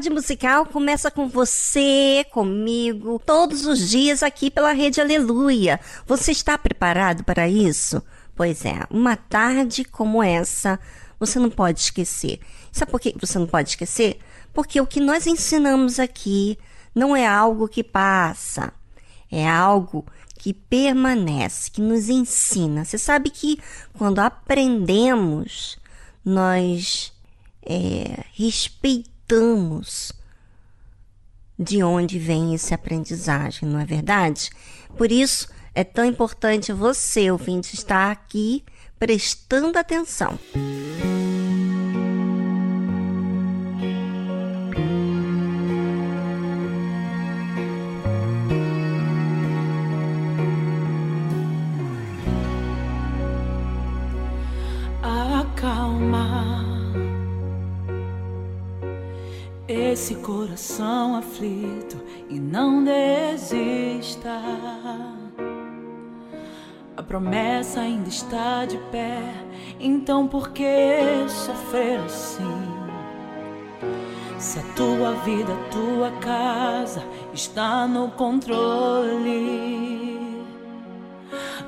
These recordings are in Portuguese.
Tarde musical começa com você, comigo, todos os dias aqui pela Rede Aleluia. Você está preparado para isso? Pois é, uma tarde como essa você não pode esquecer. Sabe por que você não pode esquecer? Porque o que nós ensinamos aqui não é algo que passa, é algo que permanece, que nos ensina. Você sabe que quando aprendemos, nós é, respeitamos de onde vem esse aprendizagem, não é verdade? Por isso é tão importante você, ouvinte, estar aqui prestando atenção. Esse coração aflito e não desista. A promessa ainda está de pé, então por que sofrer assim? Se a tua vida, a tua casa está no controle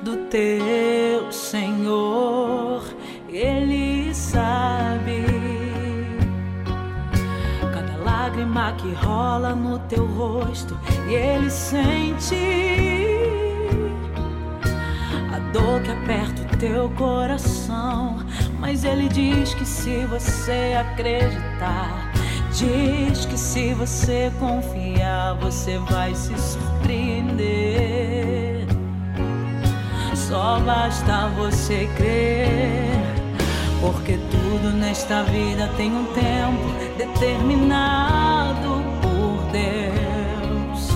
do teu Senhor, Ele sabe lágrima que rola no teu rosto e ele sente a dor que aperta o teu coração. Mas ele diz que se você acreditar, diz que se você confiar, você vai se surpreender. Só basta você crer. Porque tudo nesta vida tem um tempo determinado por Deus.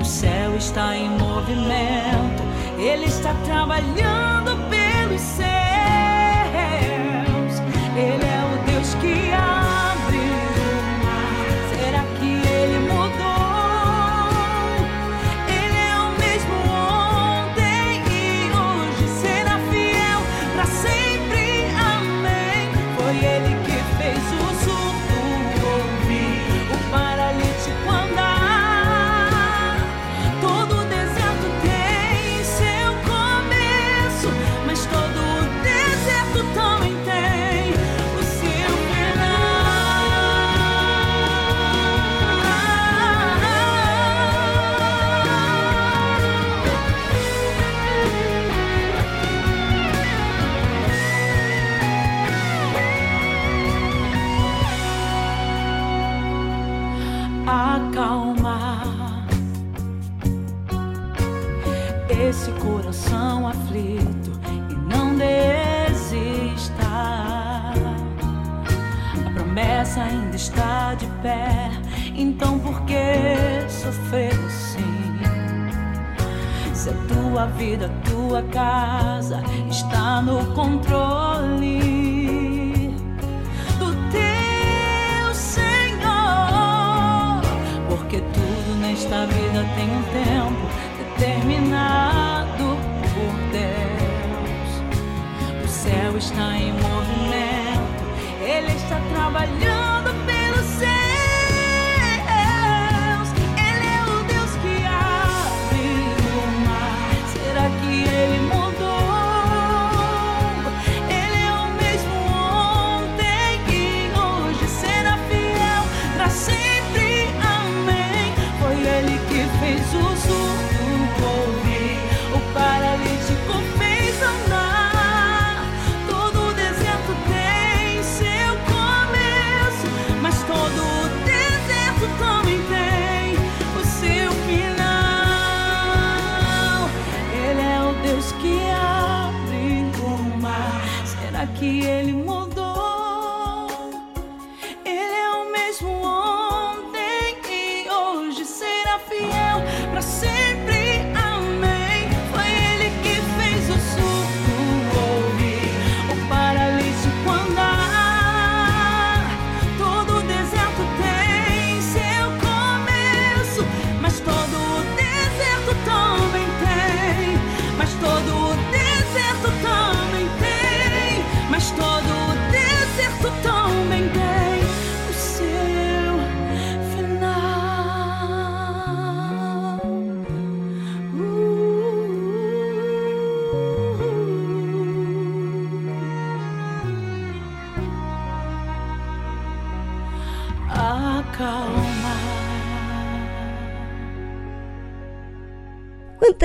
O céu está em movimento, Ele está trabalhando pelos céus. Ele é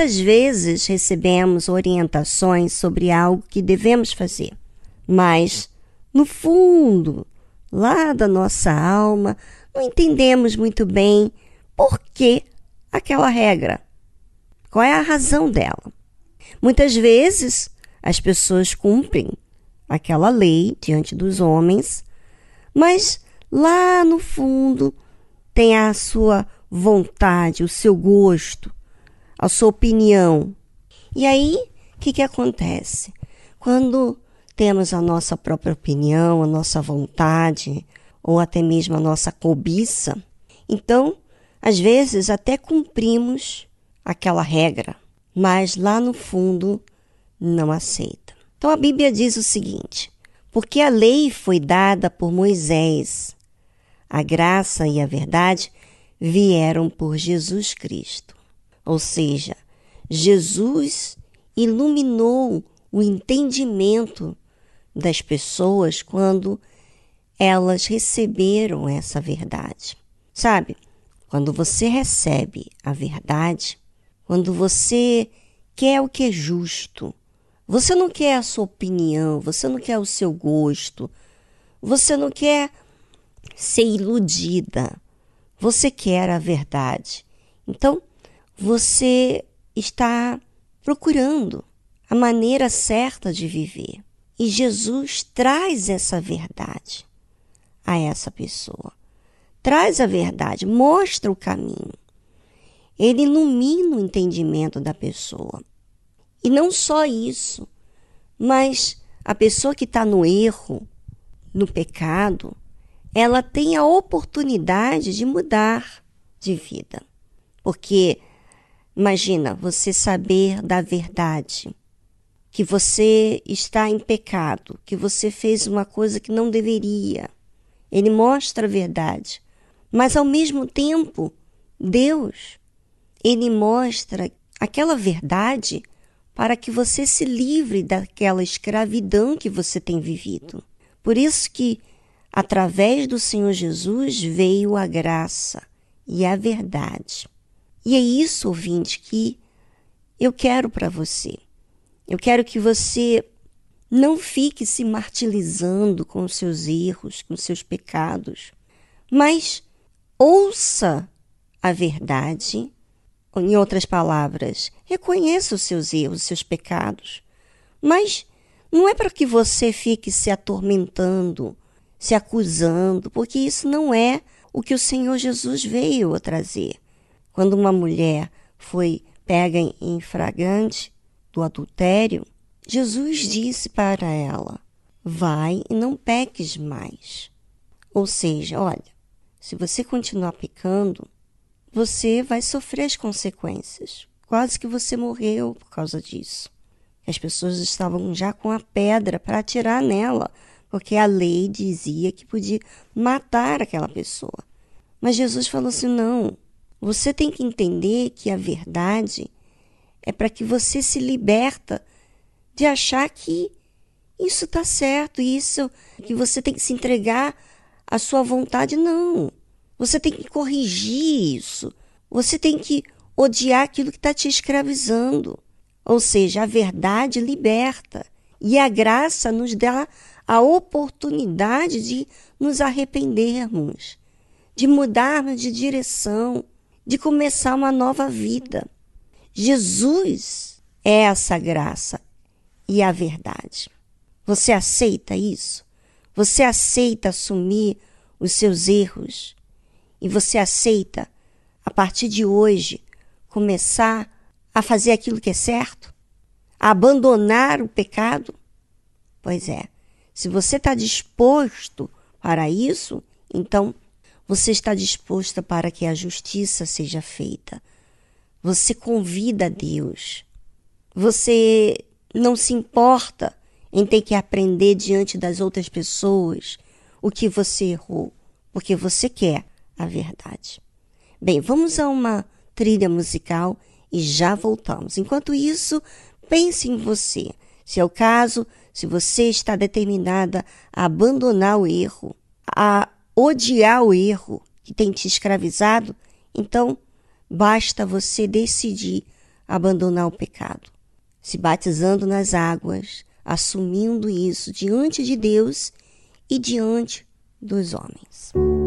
Quantas vezes recebemos orientações sobre algo que devemos fazer, mas, no fundo, lá da nossa alma, não entendemos muito bem por que aquela regra, qual é a razão dela. Muitas vezes as pessoas cumprem aquela lei diante dos homens, mas lá no fundo tem a sua vontade, o seu gosto, a sua opinião. E aí, o que, que acontece? Quando temos a nossa própria opinião, a nossa vontade, ou até mesmo a nossa cobiça, então, às vezes, até cumprimos aquela regra, mas lá no fundo não aceita. Então a Bíblia diz o seguinte: porque a lei foi dada por Moisés, a graça e a verdade vieram por Jesus Cristo. Ou seja, Jesus iluminou o entendimento das pessoas quando elas receberam essa verdade. Sabe? Quando você recebe a verdade, quando você quer o que é justo, você não quer a sua opinião, você não quer o seu gosto, você não quer ser iludida, você quer a verdade. Então, você está procurando a maneira certa de viver. E Jesus traz essa verdade a essa pessoa. Traz a verdade, mostra o caminho. Ele ilumina o entendimento da pessoa. E não só isso, mas a pessoa que está no erro, no pecado, ela tem a oportunidade de mudar de vida. Porque, imagina, você saber da verdade, que você está em pecado, que você fez uma coisa que não deveria. Ele mostra a verdade. Mas, ao mesmo tempo, Deus, ele mostra aquela verdade para que você se livre daquela escravidão que você tem vivido. Por isso que através do Senhor Jesus veio a graça e a verdade. E é isso, ouvinte, que eu quero para você. Eu quero que você não fique se martirizando com os seus erros, com os seus pecados, mas ouça a verdade em outras palavras, reconheça os seus erros, os seus pecados. Mas não é para que você fique se atormentando, se acusando, porque isso não é o que o Senhor Jesus veio a trazer. Quando uma mulher foi pega em fragante do adultério, Jesus disse para ela: Vai e não peques mais. Ou seja, olha, se você continuar pecando, você vai sofrer as consequências. Quase que você morreu por causa disso. As pessoas estavam já com a pedra para atirar nela, porque a lei dizia que podia matar aquela pessoa. Mas Jesus falou assim: não, você tem que entender que a verdade é para que você se liberta de achar que isso está certo, isso que você tem que se entregar à sua vontade. Não. Você tem que corrigir isso. Você tem que odiar aquilo que está te escravizando. Ou seja, a verdade liberta. E a graça nos dá a oportunidade de nos arrependermos, de mudarmos de direção, de começar uma nova vida. Jesus é essa graça e a verdade. Você aceita isso? Você aceita assumir os seus erros, e você aceita, a partir de hoje, começar a fazer aquilo que é certo? A abandonar o pecado? Pois é, se você está disposto para isso, então você está disposta para que a justiça seja feita. Você convida a Deus. Você não se importa em ter que aprender diante das outras pessoas o que você errou, porque você quer a verdade. Bem, vamos a uma trilha musical e já voltamos. Enquanto isso, pense em você. Se é o caso, se você está determinada a abandonar o erro, a odiar o erro que tem te escravizado, então basta você decidir abandonar o pecado, se batizando nas águas, assumindo isso diante de Deus e diante dos homens.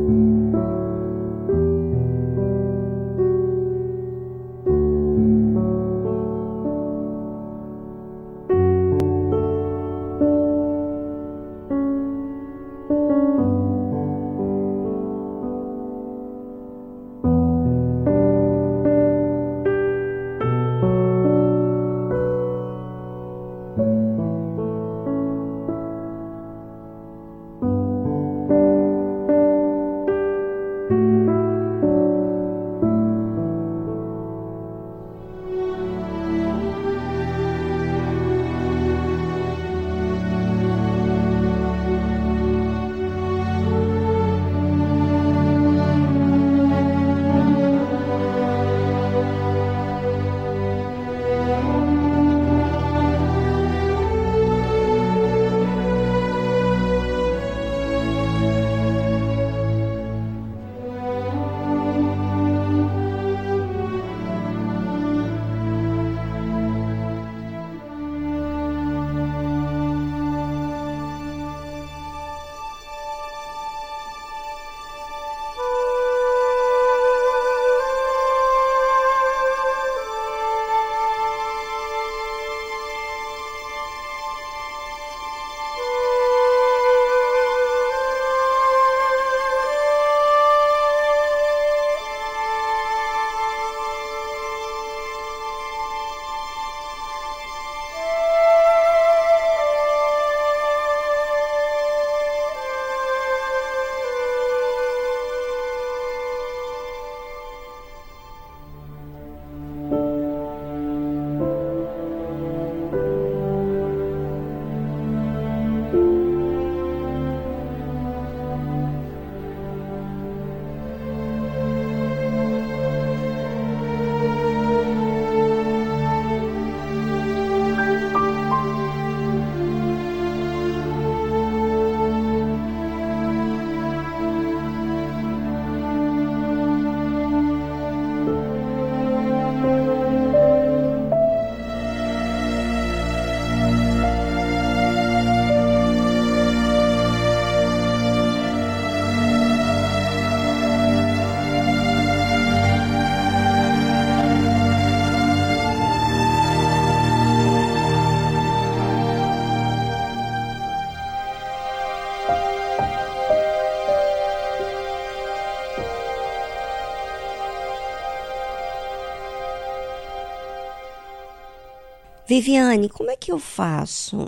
Viviane, como é que eu faço?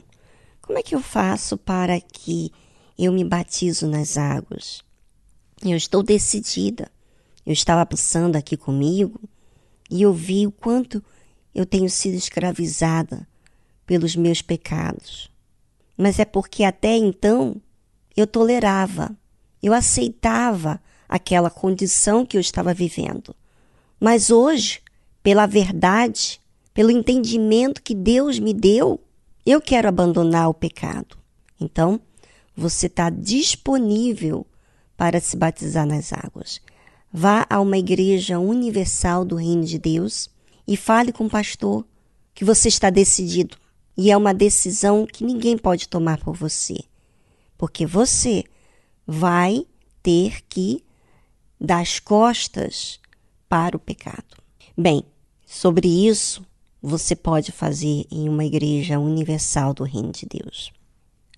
Como é que eu faço para que eu me batizo nas águas? Eu estou decidida. Eu estava pensando aqui comigo e eu vi o quanto eu tenho sido escravizada pelos meus pecados. Mas é porque até então eu tolerava, eu aceitava aquela condição que eu estava vivendo. Mas hoje, pela verdade, pelo entendimento que Deus me deu, eu quero abandonar o pecado. Então, você está disponível para se batizar nas águas. Vá a uma igreja universal do Reino de Deus e fale com o pastor que você está decidido. E é uma decisão que ninguém pode tomar por você. Porque você vai ter que dar as costas para o pecado. Bem, sobre isso você pode fazer em uma igreja universal do Reino de Deus.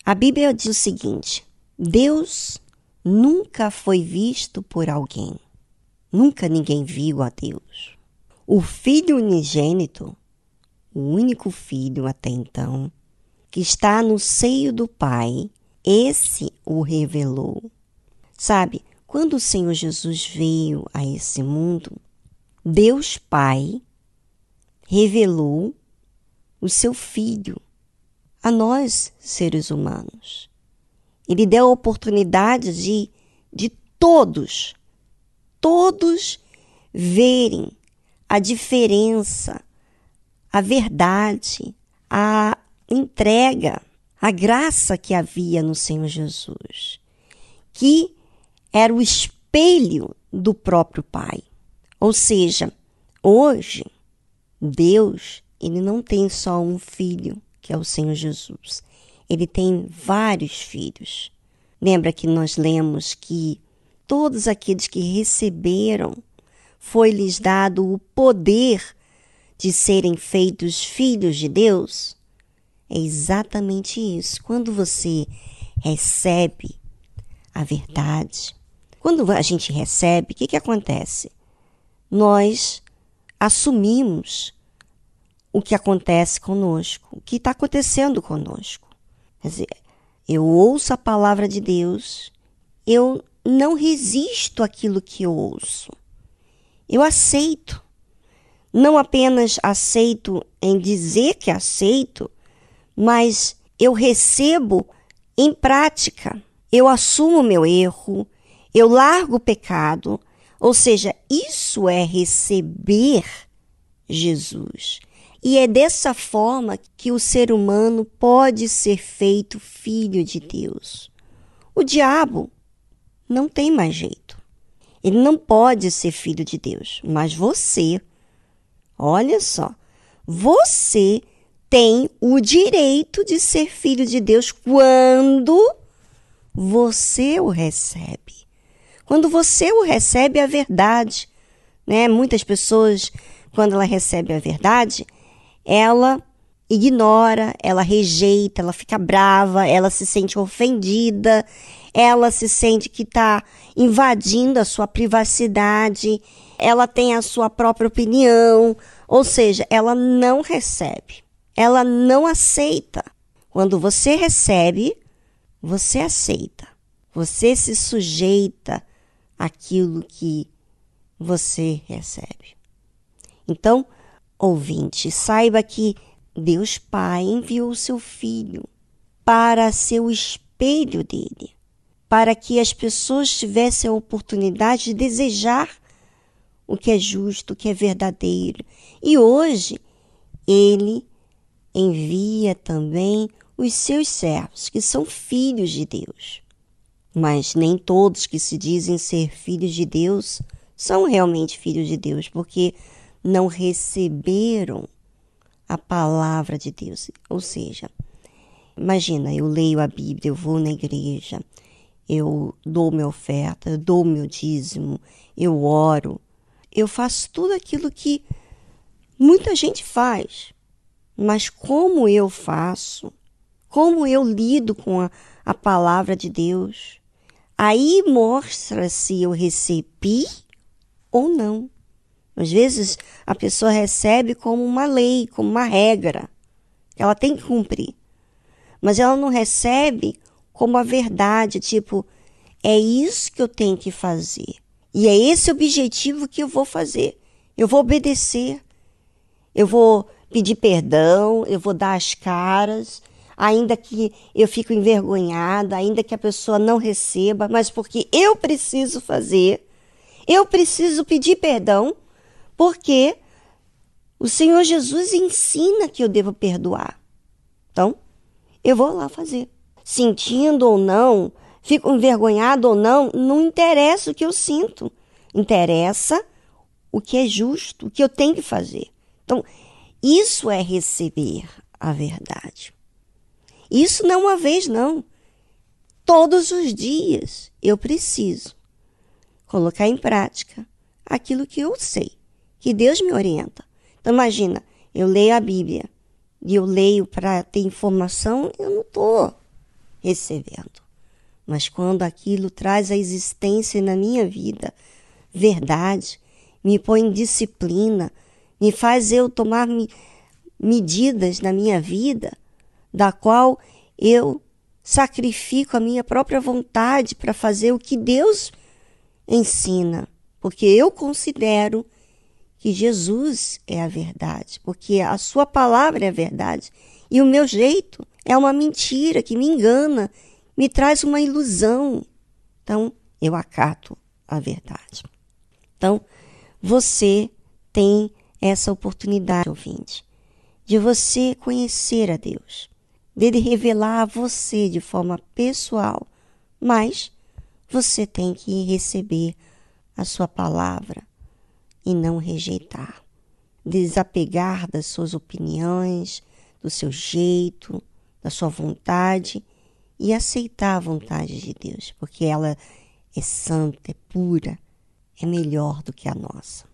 A Bíblia diz o seguinte: Deus nunca foi visto por alguém. Nunca ninguém viu a Deus. O Filho unigênito, o único filho até então, que está no seio do Pai, esse o revelou. Sabe, quando o Senhor Jesus veio a esse mundo, Deus Pai revelou o seu Filho a nós, seres humanos. Ele deu a oportunidade de, de todos, todos verem a diferença, a verdade, a entrega, a graça que havia no Senhor Jesus, que era o espelho do próprio Pai. Ou seja, hoje Deus, ele não tem só um filho, que é o Senhor Jesus. Ele tem vários filhos. Lembra que nós lemos que todos aqueles que receberam foi-lhes dado o poder de serem feitos filhos de Deus? É exatamente isso. Quando você recebe a verdade, quando a gente recebe, o que, que acontece? Nós assumimos o que acontece conosco, o que está acontecendo conosco. Quer dizer, eu ouço a palavra de Deus, eu não resisto àquilo que eu ouço. Eu aceito. Não apenas aceito em dizer que aceito, mas eu recebo em prática. Eu assumo meu erro, eu largo o pecado, ou seja, isso é receber Jesus. E é dessa forma que o ser humano pode ser feito filho de Deus. O diabo não tem mais jeito. Ele não pode ser filho de Deus, mas você, olha só, você tem o direito de ser filho de Deus quando você o recebe. Quando você o recebe a verdade, né? Muitas pessoas, quando ela recebe a verdade, ela ignora, ela rejeita, ela fica brava, ela se sente ofendida, ela se sente que está invadindo a sua privacidade, ela tem a sua própria opinião, ou seja, ela não recebe, ela não aceita. Quando você recebe, você aceita, você se sujeita àquilo que você recebe. Então, ouvinte, saiba que Deus Pai enviou seu Filho para ser o espelho dele, para que as pessoas tivessem a oportunidade de desejar o que é justo, o que é verdadeiro. E hoje, ele envia também os seus servos, que são filhos de Deus. Mas nem todos que se dizem ser filhos de Deus são realmente filhos de Deus, porque não receberam a palavra de Deus. Ou seja, imagina, eu leio a Bíblia, eu vou na igreja, eu dou minha oferta, eu dou meu dízimo, eu oro, eu faço tudo aquilo que muita gente faz. Mas como eu faço? Como eu lido com a, a palavra de Deus? Aí mostra se eu recebi ou não. Às vezes a pessoa recebe como uma lei, como uma regra. Ela tem que cumprir. Mas ela não recebe como a verdade, tipo, é isso que eu tenho que fazer. E é esse objetivo que eu vou fazer. Eu vou obedecer. Eu vou pedir perdão, eu vou dar as caras, ainda que eu fico envergonhada, ainda que a pessoa não receba, mas porque eu preciso fazer, eu preciso pedir perdão, porque o Senhor Jesus ensina que eu devo perdoar. Então, eu vou lá fazer. Sentindo ou não, fico envergonhado ou não, não interessa o que eu sinto. Interessa o que é justo, o que eu tenho que fazer. Então, isso é receber a verdade. Isso não uma vez, não. Todos os dias eu preciso colocar em prática aquilo que eu sei, que Deus me orienta. Então, imagina, eu leio a Bíblia e eu leio para ter informação, eu não estou recebendo. Mas quando aquilo traz a existência na minha vida, verdade, me põe em disciplina, me faz eu tomar medidas na minha vida, da qual eu sacrifico a minha própria vontade para fazer o que Deus ensina, porque eu considero que Jesus é a verdade, porque a sua palavra é a verdade e o meu jeito é uma mentira que me engana, me traz uma ilusão. Então, eu acato a verdade. Então, você tem essa oportunidade, ouvinte, de você conhecer a Deus dele revelar a você de forma pessoal, mas você tem que receber a sua palavra e não rejeitar. Desapegar das suas opiniões, do seu jeito, da sua vontade e aceitar a vontade de Deus, porque ela é santa, é pura, é melhor do que a nossa.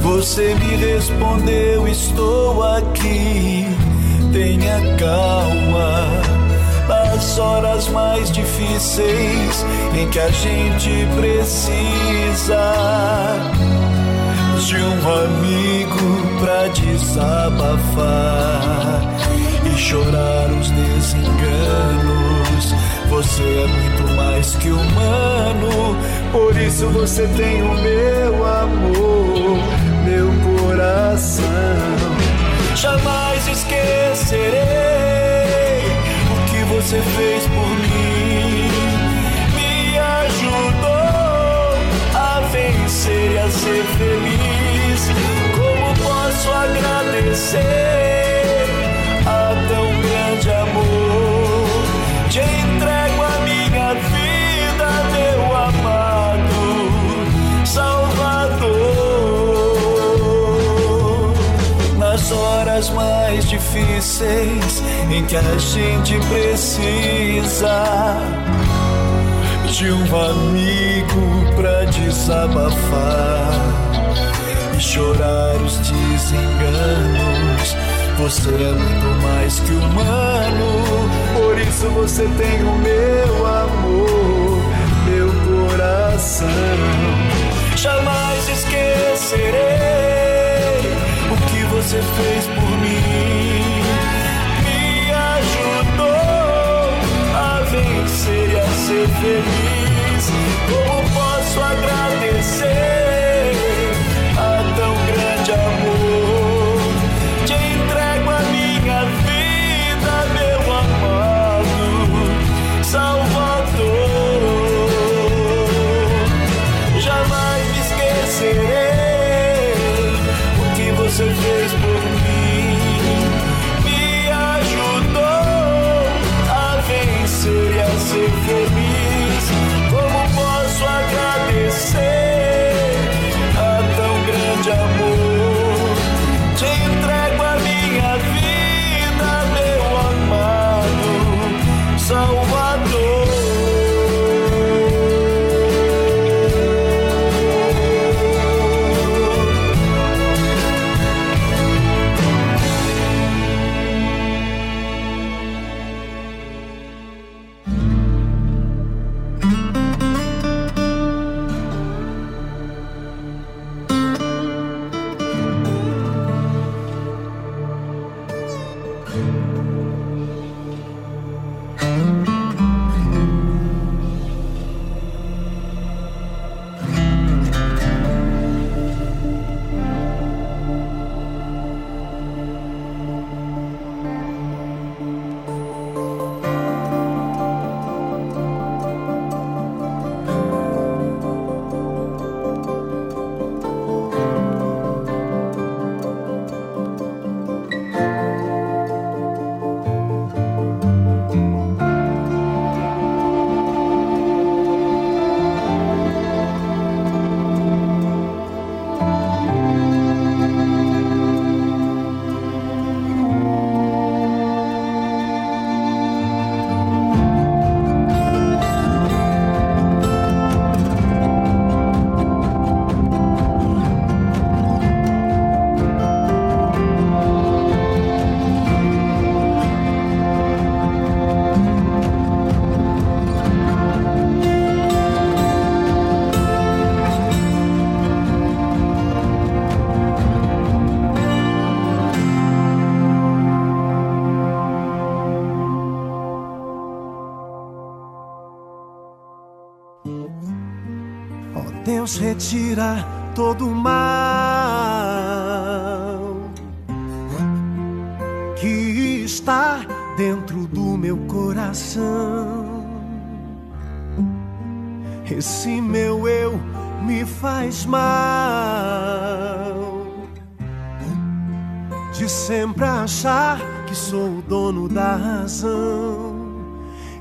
Você me respondeu: Estou aqui. tenha calma. Nas horas mais difíceis em que a gente precisa de um amigo pra desabafar e chorar Você é muito mais que humano, por isso você tem o meu amor, meu coração. Jamais difíceis em que a gente precisa de um amigo pra desabafar e chorar os desenganos. Você é muito mais que humano, por isso você tem o meu amor, meu coração. Jamais esquecerei você fez por mim. Ser feliz. Como posso agradecer retira todo o mal que está dentro do meu coração. Esse meu eu me faz mal de sempre achar que sou o dono da razão.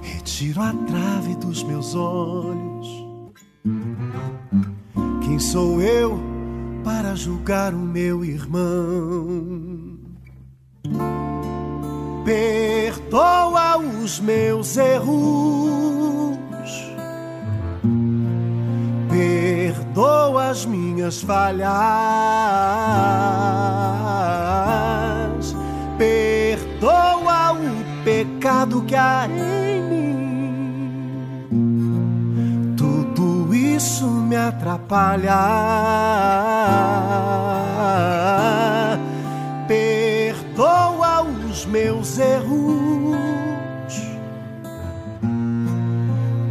Retiro a trave dos meus olhos quem sou eu para julgar o meu irmão? Perdoa os meus erros, perdoa as minhas falhas, perdoa pecado que há em mim. Isso me atrapalha. Perdoa os meus erros.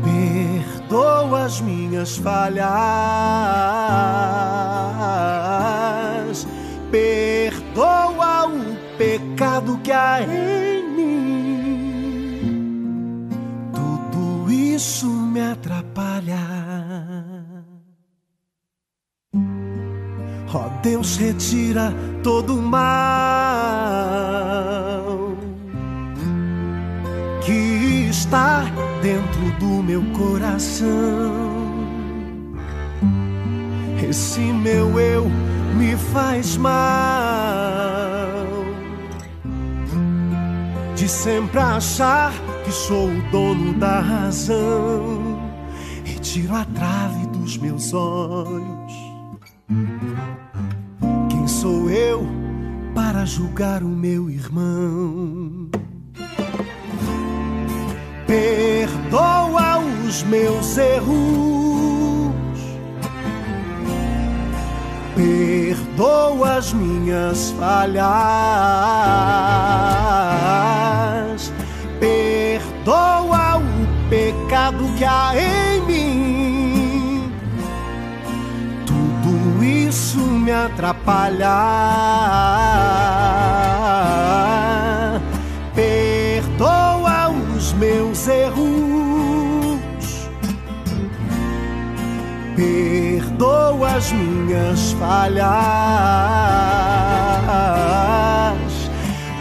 Perdoa as minhas falhas. Perdoa o pecado que há em isso me atrapalha. Ó oh, Deus, retira todo o mal que está dentro do meu coração. Esse meu eu me faz mal de sempre achar que sou o dono da razão e tiro a trave dos meus olhos. Quem sou eu para julgar o meu irmão? Perdoa os meus erros perdoa as minhas falhas, perdoa o pecado que há em mim. Tudo isso me atrapalha. Perdoa os meus erros. Perdoa as minhas falhas.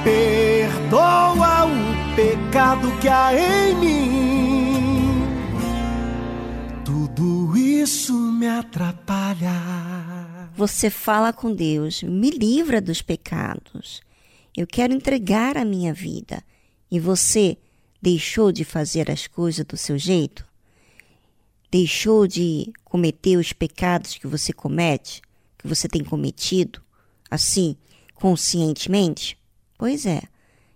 Perdoa o pecado que há em mim. Tudo isso me atrapalha. Você fala com Deus, me livra dos pecados. Eu quero entregar a minha vida. E você deixou de fazer as coisas do seu jeito? Deixou de cometer os pecados que você comete, que você tem cometido, assim, conscientemente? Pois é.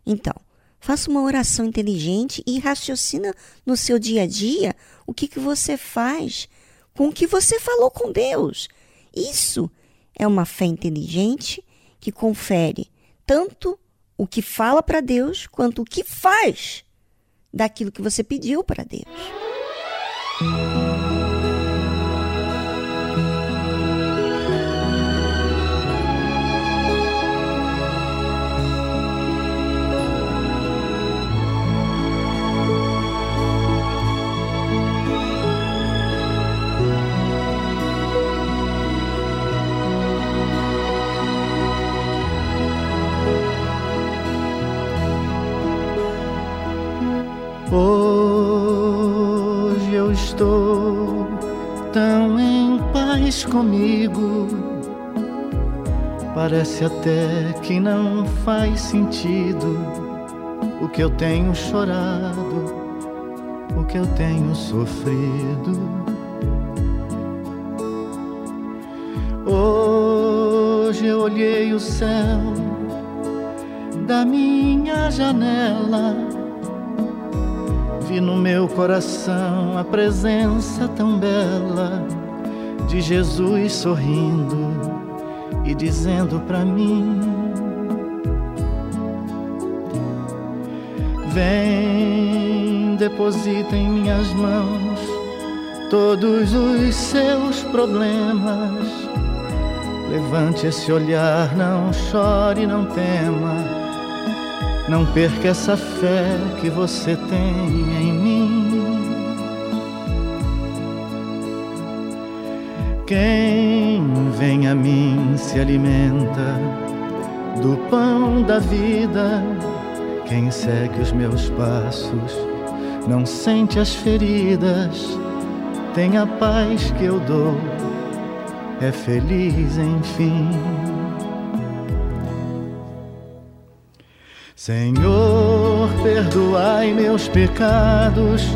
Então, faça uma oração inteligente e raciocina no seu dia a dia o que, que você faz com o que você falou com Deus. Isso é uma fé inteligente que confere tanto o que fala para Deus quanto o que faz daquilo que você pediu para Deus. Hoje paz comigo. Parece até que não faz sentido o que eu tenho chorado, o que eu tenho sofrido. Hoje eu olhei o céu da minha janela vi no meu coração a presença tão bela de Jesus sorrindo e dizendo para mim: Vem, deposita em minhas mãos todos os seus problemas. Levante esse olhar, não chore, não tema não perca essa fé que você tem em Quem vem a mim se alimenta do pão da vida. Quem segue os meus passos não sente as feridas. Tem a paz que eu dou, é feliz enfim. Senhor, perdoai meus pecados,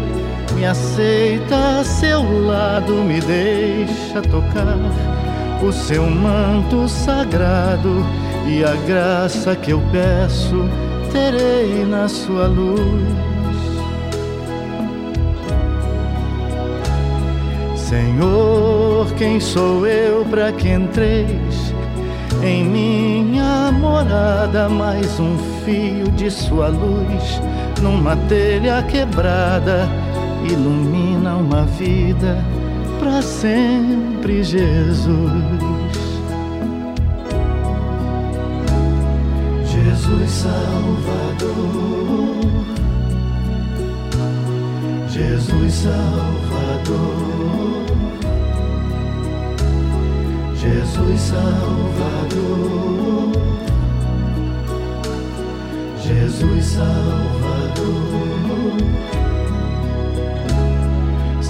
me aceita a seu lado, me deixa tocar o seu manto sagrado e a graça que eu peço terei na sua luz. Senhor, quem sou eu para que entreis em minha morada? Mais um fio de sua luz numa telha quebrada ilumina uma vida para sempre, Jesus. Jesus Salvador, Jesus Salvador, Jesus Salvador, Jesus Salvador.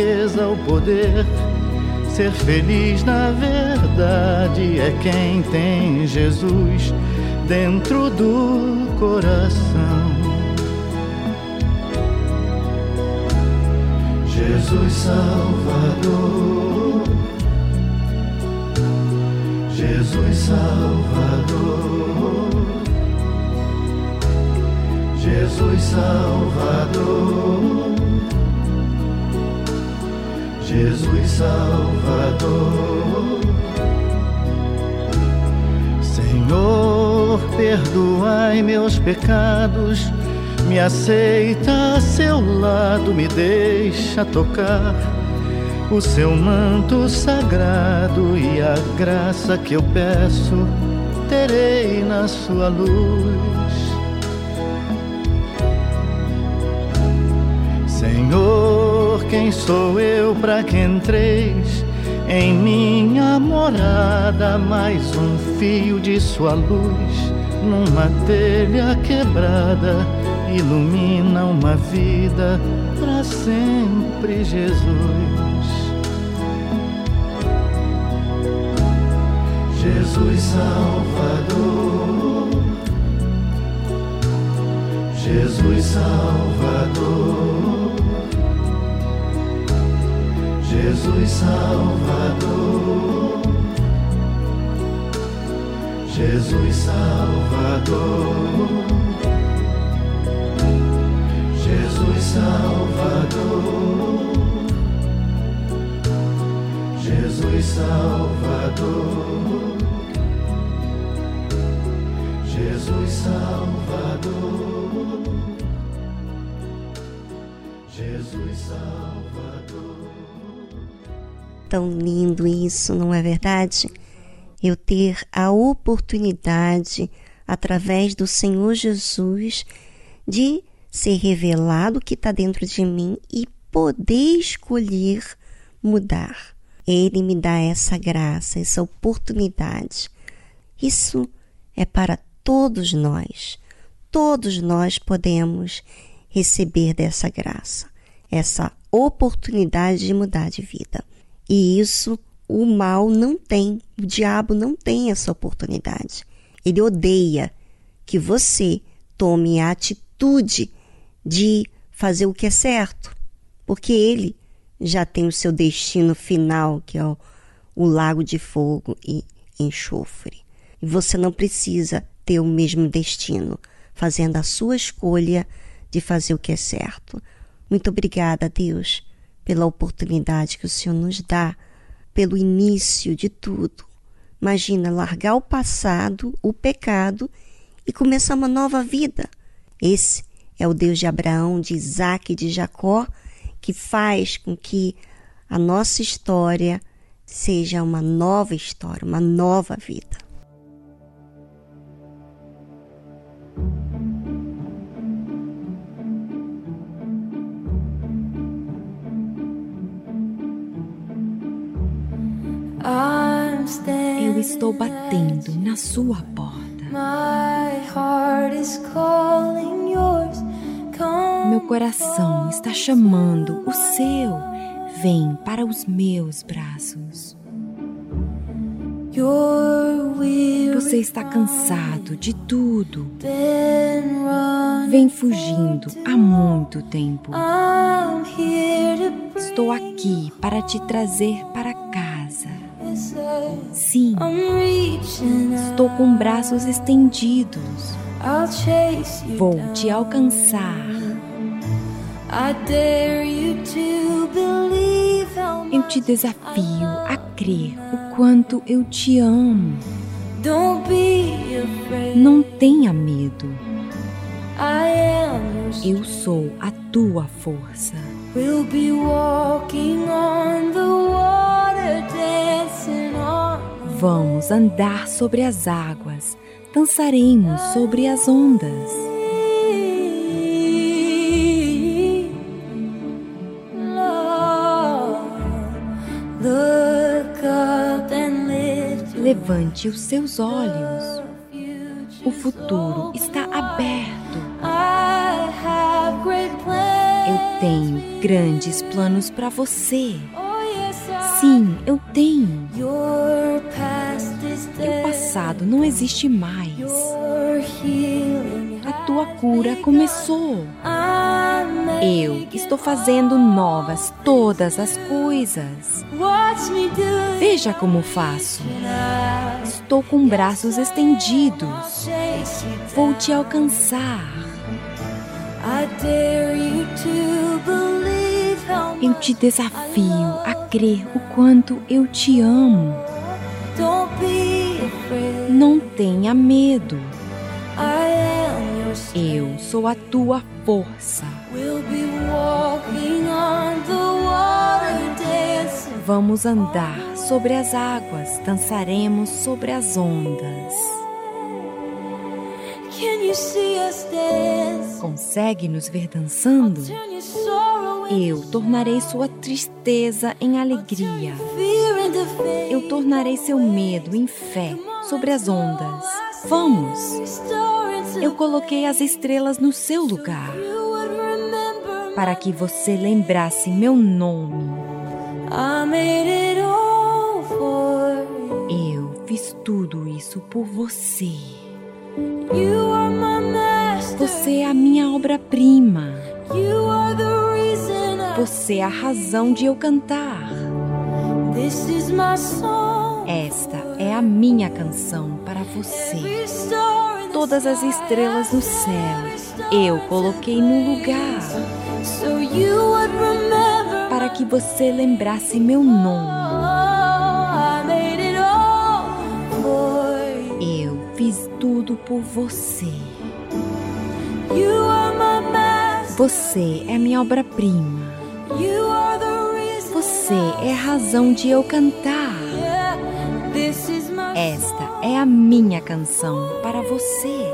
o poder Ser feliz na verdade é quem tem Jesus dentro do coração. Jesus Salvador, Jesus Salvador, Jesus Salvador. Jesus Salvador. Senhor, perdoai meus pecados, me aceita a seu lado, me deixa tocar o seu manto sagrado e a graça que eu peço terei na sua luz. Senhor, quem sou eu para que entreis em minha morada? Mais um fio de sua luz numa telha quebrada ilumina uma vida para sempre, Jesus. Jesus Salvador, Jesus Salvador. Jesus Salvador, Jesus Salvador, Jesus Salvador, Jesus Salvador, Jesus Salvador, Jesus Salvador. Tão lindo isso, não é verdade? Eu ter a oportunidade, através do Senhor Jesus, de ser revelado o que está dentro de mim e poder escolher mudar. Ele me dá essa graça, essa oportunidade. Isso é para todos nós. Todos nós podemos receber dessa graça, essa oportunidade de mudar de vida. E isso o mal não tem, o diabo não tem essa oportunidade. Ele odeia que você tome a atitude de fazer o que é certo, porque ele já tem o seu destino final, que é o, o lago de fogo e enxofre. E você não precisa ter o mesmo destino, fazendo a sua escolha de fazer o que é certo. Muito obrigada, Deus pela oportunidade que o Senhor nos dá, pelo início de tudo. Imagina largar o passado, o pecado e começar uma nova vida. Esse é o Deus de Abraão, de Isaac e de Jacó, que faz com que a nossa história seja uma nova história, uma nova vida. Eu estou batendo na sua porta. Meu coração está chamando o seu. vem para os meus braços. Você está cansado de tudo. Vem fugindo há muito tempo. Estou aqui para te trazer para casa. Sim, estou com braços estendidos. Vou te alcançar. Eu te desafio a crer o quanto eu te amo. Não tenha medo. Eu sou a tua força. Vamos andar sobre as águas, dançaremos sobre as ondas. Levante os seus olhos. O futuro está tenho grandes planos para você. Sim, eu tenho. O passado não existe mais. A tua cura começou. Eu estou fazendo novas todas as coisas. Veja como faço. Estou com braços estendidos. Vou te alcançar. Eu te desafio a crer o quanto eu te amo. Não tenha medo. Eu sou a tua força. Vamos andar sobre as águas, dançaremos sobre as ondas. Consegue nos ver dançando? Eu tornarei sua tristeza em alegria. Eu tornarei seu medo em fé sobre as ondas. Vamos! Eu coloquei as estrelas no seu lugar para que você lembrasse meu nome. Eu fiz tudo isso por você. Você é a minha obra-prima. Você é a razão de eu cantar. Esta é a minha canção para você. Todas as estrelas no céu eu coloquei no lugar para que você lembrasse meu nome. Eu fiz tudo por você. Você é minha obra-prima. Você é a razão de eu cantar. Esta é a minha canção para você.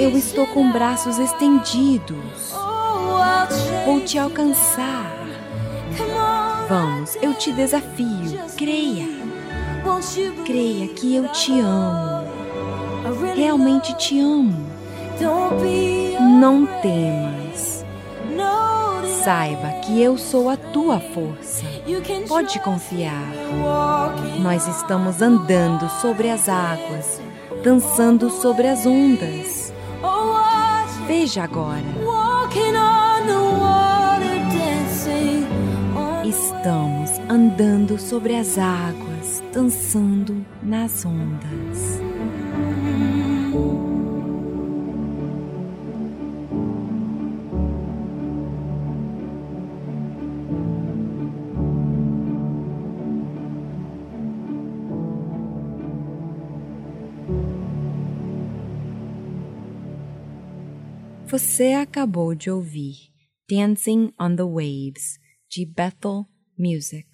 Eu estou com braços estendidos. Vou te alcançar. Vamos, eu te desafio. Creia. Creia que eu te amo. Realmente te amo. Não temas. Saiba que eu sou a tua força. Pode confiar. Nós estamos andando sobre as águas, dançando sobre as ondas. Veja agora. Estamos andando sobre as águas, dançando nas ondas. Você acabou de ouvir Dancing on the Waves, de Bethel Music.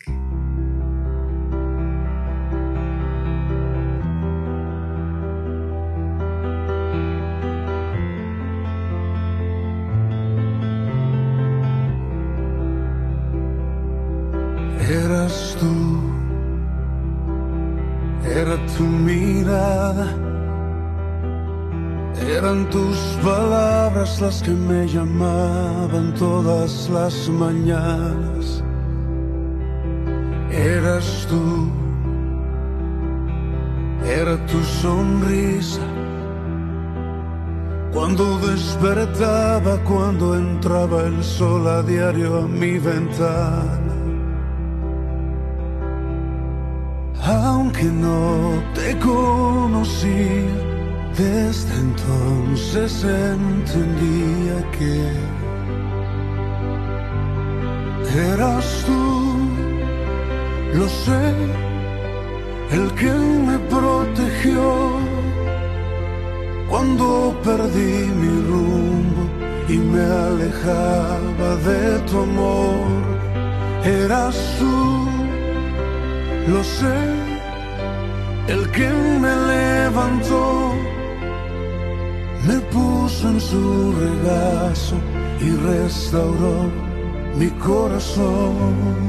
Eras tú, era tu mirada Eran tus palabras las que me llamaban todas las mañanas. Eras tú, era tu sonrisa. Cuando despertaba, cuando entraba el sol a diario a mi ventana. Aunque no te conocía desde entonces entendía que eras tú, lo sé, el que me protegió cuando perdí mi rumbo y me alejaba de tu amor. Eras tú, lo sé, el que me levantó me puso en su regazo y restauró mi corazón.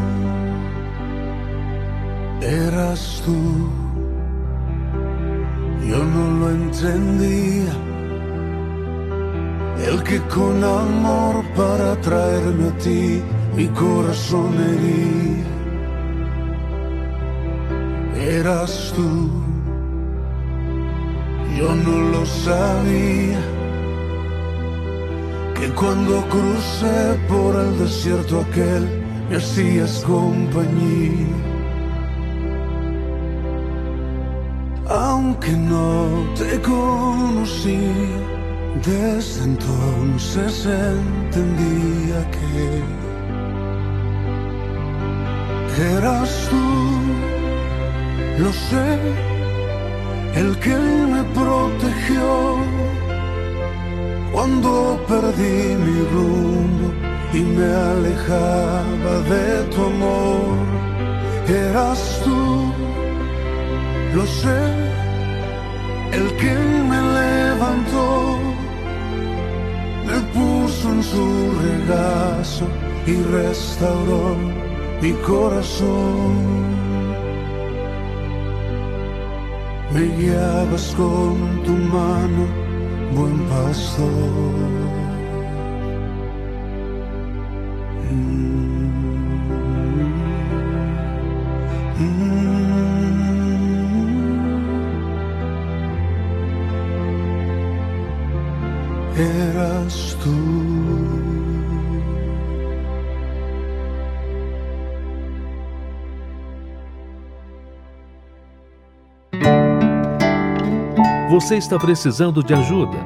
Eras tú, yo no lo entendía. El que con amor para traerme a ti mi corazón hería. Eras tú yo no lo sabía que cuando crucé por el desierto aquel me hacías compañía. Aunque no te conocí, desde entonces entendía que eras tú, lo sé el que me protegió cuando perdí mi rumbo y me alejaba de tu amor. Eras tú, lo sé, el que me levantó, me puso en su regazo y restauró mi corazón. Me guiabas con tu mano, buen pastor. Você está precisando de ajuda?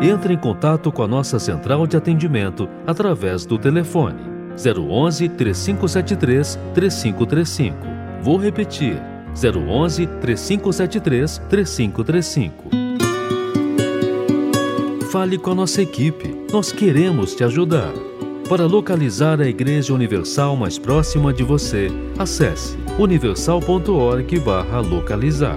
Entre em contato com a nossa central de atendimento através do telefone 011 3573 3535. Vou repetir: 011 3573 3535. Fale com a nossa equipe. Nós queremos te ajudar. Para localizar a Igreja Universal mais próxima de você, acesse universal.org/localizar.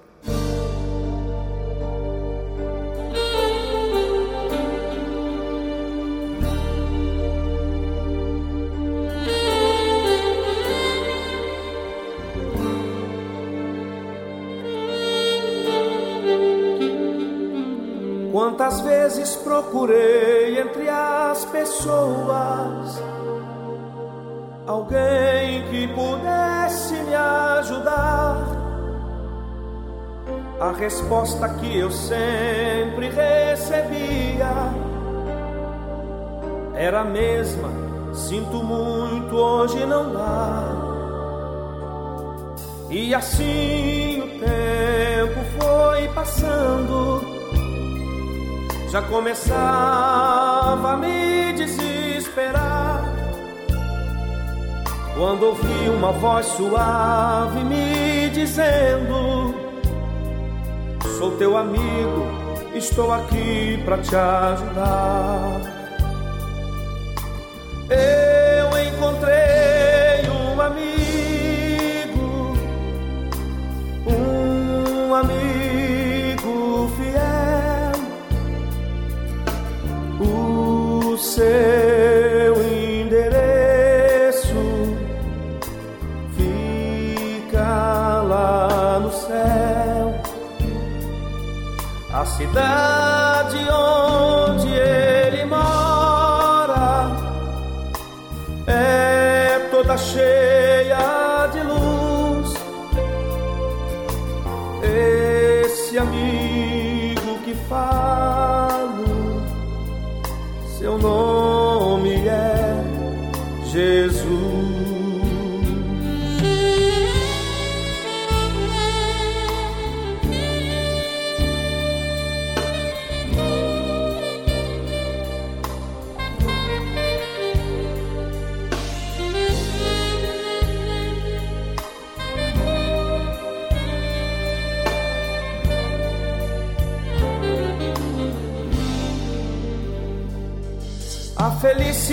Resposta que eu sempre recebia era a mesma: sinto muito, hoje não dá. E assim o tempo foi passando, já começava a me desesperar. Quando ouvi uma voz suave me dizendo: Sou teu amigo, estou aqui para te ajudar. Cidade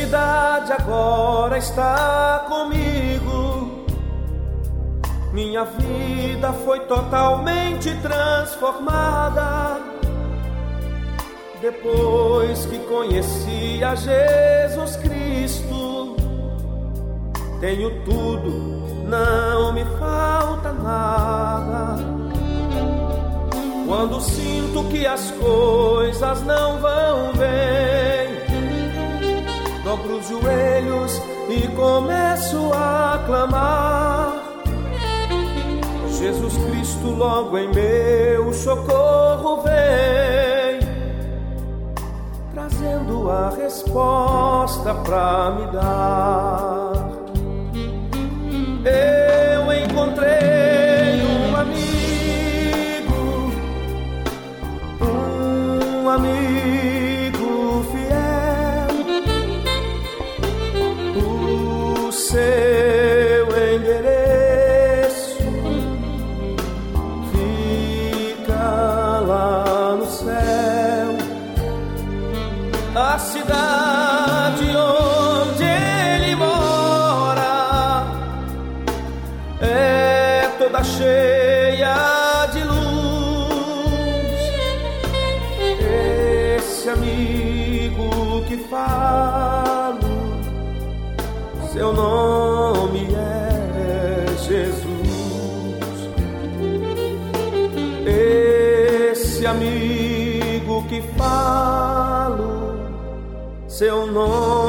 felicidade agora está comigo. Minha vida foi totalmente transformada. Depois que conheci a Jesus Cristo, tenho tudo, não me falta nada. Quando sinto que as coisas não vão bem, joelhos e começo a clamar. Jesus Cristo, logo em meu socorro vem, trazendo a resposta pra me dar. Eu encontrei a cidade onde ele mora. É toda cheia seu nome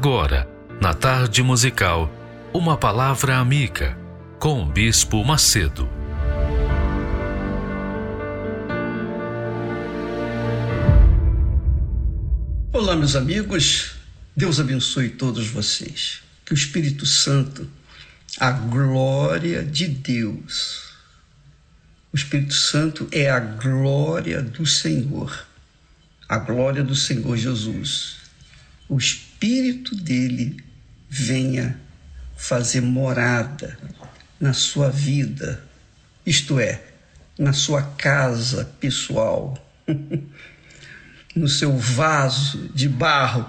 Agora, na tarde musical, uma palavra amiga com o Bispo Macedo. Olá, meus amigos. Deus abençoe todos vocês. Que o Espírito Santo, a glória de Deus, o Espírito Santo é a glória do Senhor, a glória do Senhor Jesus. O Espírito dele venha fazer morada na sua vida, isto é, na sua casa pessoal, no seu vaso de barro,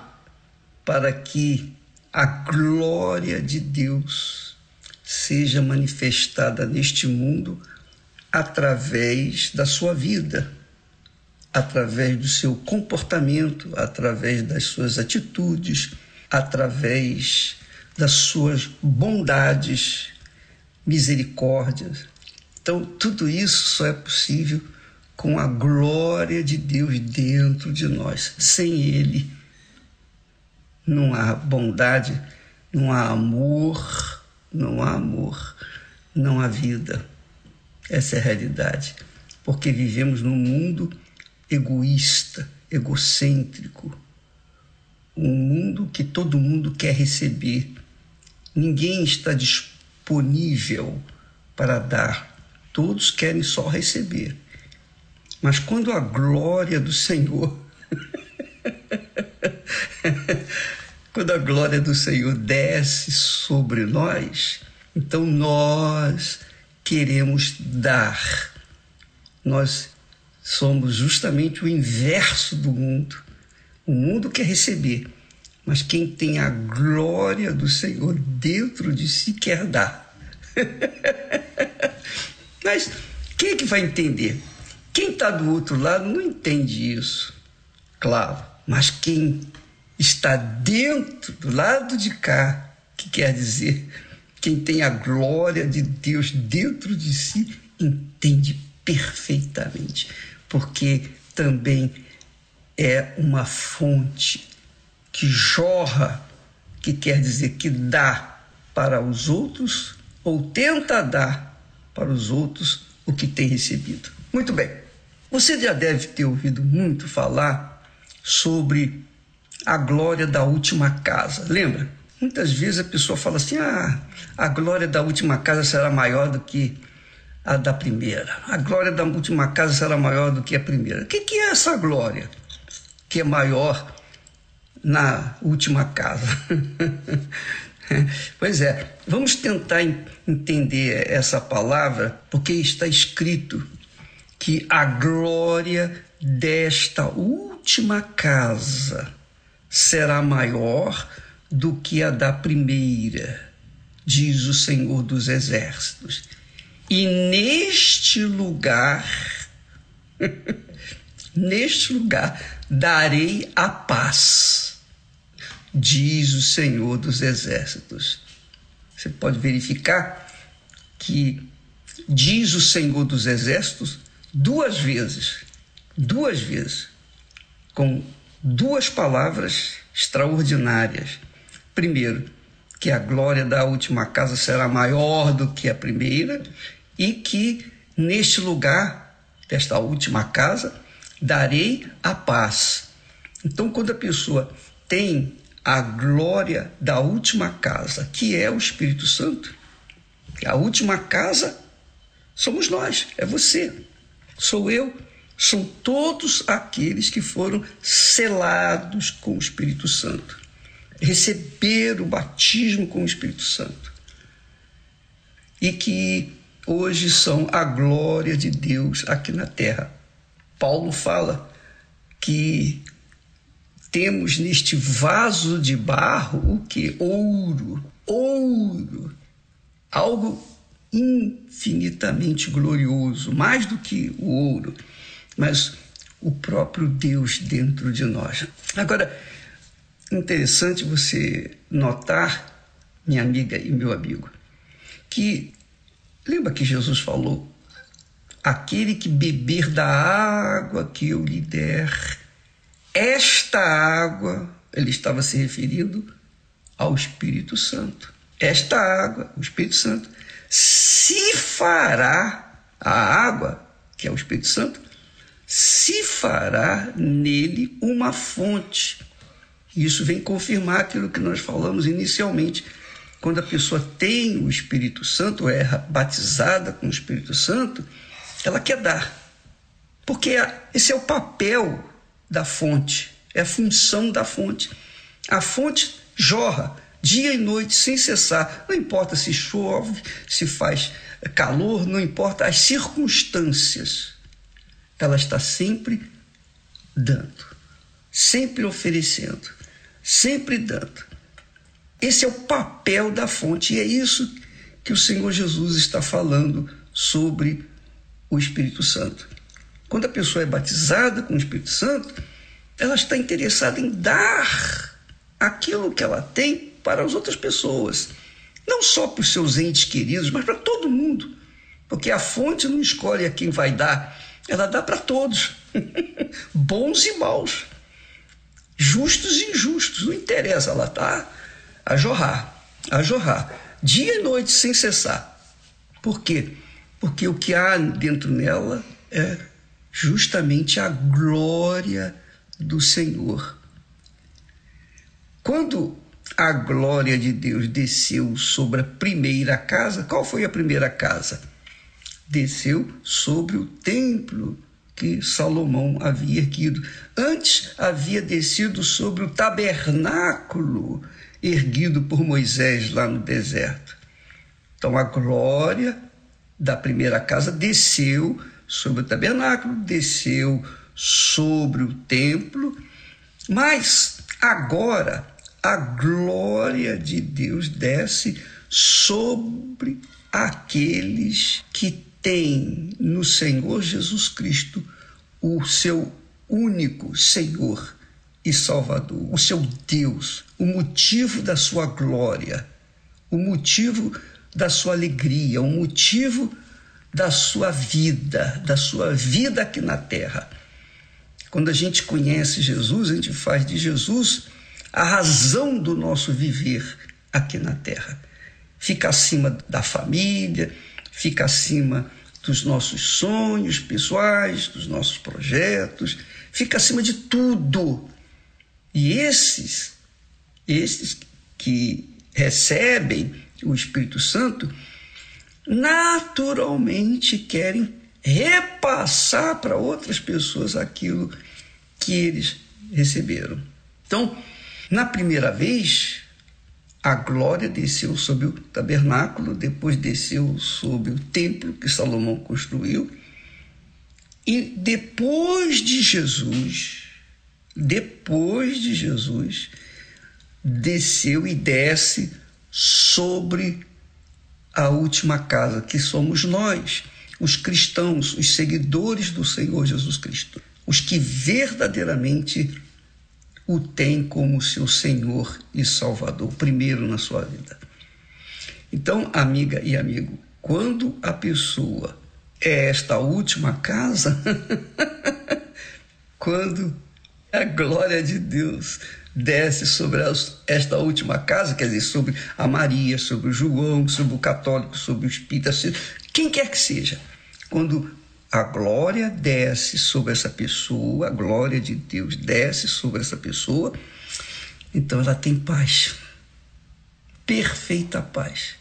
para que a glória de Deus seja manifestada neste mundo através da sua vida, através do seu comportamento, através das suas atitudes, através das suas bondades, misericórdias. Então, tudo isso só é possível com a glória de Deus dentro de nós. Sem Ele, não há bondade, não há amor, não há amor, não há vida. Essa é a realidade. Porque vivemos num mundo egoísta, egocêntrico. Um mundo que todo mundo quer receber. Ninguém está disponível para dar. Todos querem só receber. Mas quando a glória do Senhor. quando a glória do Senhor desce sobre nós, então nós queremos dar. Nós somos justamente o inverso do mundo. O mundo quer receber, mas quem tem a glória do Senhor dentro de si quer dar. mas quem é que vai entender? Quem está do outro lado não entende isso, claro, mas quem está dentro, do lado de cá, que quer dizer quem tem a glória de Deus dentro de si entende perfeitamente, porque também é uma fonte que jorra, que quer dizer que dá para os outros ou tenta dar para os outros o que tem recebido. Muito bem. Você já deve ter ouvido muito falar sobre a glória da última casa. Lembra? Muitas vezes a pessoa fala assim: ah, a glória da última casa será maior do que a da primeira. A glória da última casa será maior do que a primeira. O que, que é essa glória que é maior na última casa? pois é, vamos tentar entender essa palavra, porque está escrito que a glória desta última casa será maior do que a da primeira, diz o Senhor dos Exércitos. E neste lugar, neste lugar, darei a paz, diz o Senhor dos Exércitos. Você pode verificar que diz o Senhor dos Exércitos duas vezes, duas vezes, com duas palavras extraordinárias. Primeiro, que a glória da última casa será maior do que a primeira e que neste lugar, desta última casa, darei a paz. Então, quando a pessoa tem a glória da última casa, que é o Espírito Santo, a última casa somos nós, é você, sou eu, são todos aqueles que foram selados com o Espírito Santo receber o batismo com o Espírito Santo. E que hoje são a glória de Deus aqui na terra. Paulo fala que temos neste vaso de barro o que? Ouro, ouro, algo infinitamente glorioso, mais do que o ouro, mas o próprio Deus dentro de nós. Agora, interessante você notar, minha amiga e meu amigo, que lembra que Jesus falou: aquele que beber da água que eu lhe der, esta água, ele estava se referindo ao Espírito Santo. Esta água, o Espírito Santo, se fará a água, que é o Espírito Santo, se fará nele uma fonte. Isso vem confirmar aquilo que nós falamos inicialmente. Quando a pessoa tem o Espírito Santo, é batizada com o Espírito Santo, ela quer dar. Porque esse é o papel da fonte, é a função da fonte. A fonte jorra dia e noite sem cessar. Não importa se chove, se faz calor, não importa as circunstâncias. Ela está sempre dando, sempre oferecendo, sempre dando. Esse é o papel da fonte e é isso que o Senhor Jesus está falando sobre o Espírito Santo. Quando a pessoa é batizada com o Espírito Santo, ela está interessada em dar aquilo que ela tem para as outras pessoas. Não só para os seus entes queridos, mas para todo mundo. Porque a fonte não escolhe a quem vai dar, ela dá para todos, bons e maus, justos e injustos, não interessa, ela está a jorrar, a jorrar, dia e noite sem cessar. Por quê? Porque o que há dentro nela é justamente a glória do Senhor. Quando a glória de Deus desceu sobre a primeira casa, qual foi a primeira casa? Desceu sobre o templo que Salomão havia erguido. Antes havia descido sobre o tabernáculo erguido por Moisés lá no deserto. Então a glória da primeira casa desceu sobre o tabernáculo, desceu sobre o templo, mas agora a glória de Deus desce sobre aqueles que têm no Senhor Jesus Cristo o seu único Senhor e Salvador, o seu Deus, o motivo da sua glória, o motivo da sua alegria, o motivo da sua vida, da sua vida aqui na terra. Quando a gente conhece Jesus, a gente faz de Jesus a razão do nosso viver aqui na terra. Fica acima da família, fica acima dos nossos sonhos pessoais, dos nossos projetos, fica acima de tudo. E esses, esses que recebem o Espírito Santo, naturalmente querem repassar para outras pessoas aquilo que eles receberam. Então, na primeira vez, a glória desceu sobre o tabernáculo, depois desceu sobre o templo que Salomão construiu. E depois de Jesus, depois de Jesus, desceu e desce sobre a última casa, que somos nós, os cristãos, os seguidores do Senhor Jesus Cristo, os que verdadeiramente o têm como seu Senhor e Salvador, primeiro na sua vida. Então, amiga e amigo, quando a pessoa é esta última casa, quando a glória de Deus desce sobre esta última casa, quer dizer, sobre a Maria, sobre o João, sobre o católico, sobre o espírita, quem quer que seja. Quando a glória desce sobre essa pessoa, a glória de Deus desce sobre essa pessoa, então ela tem paz. Perfeita paz.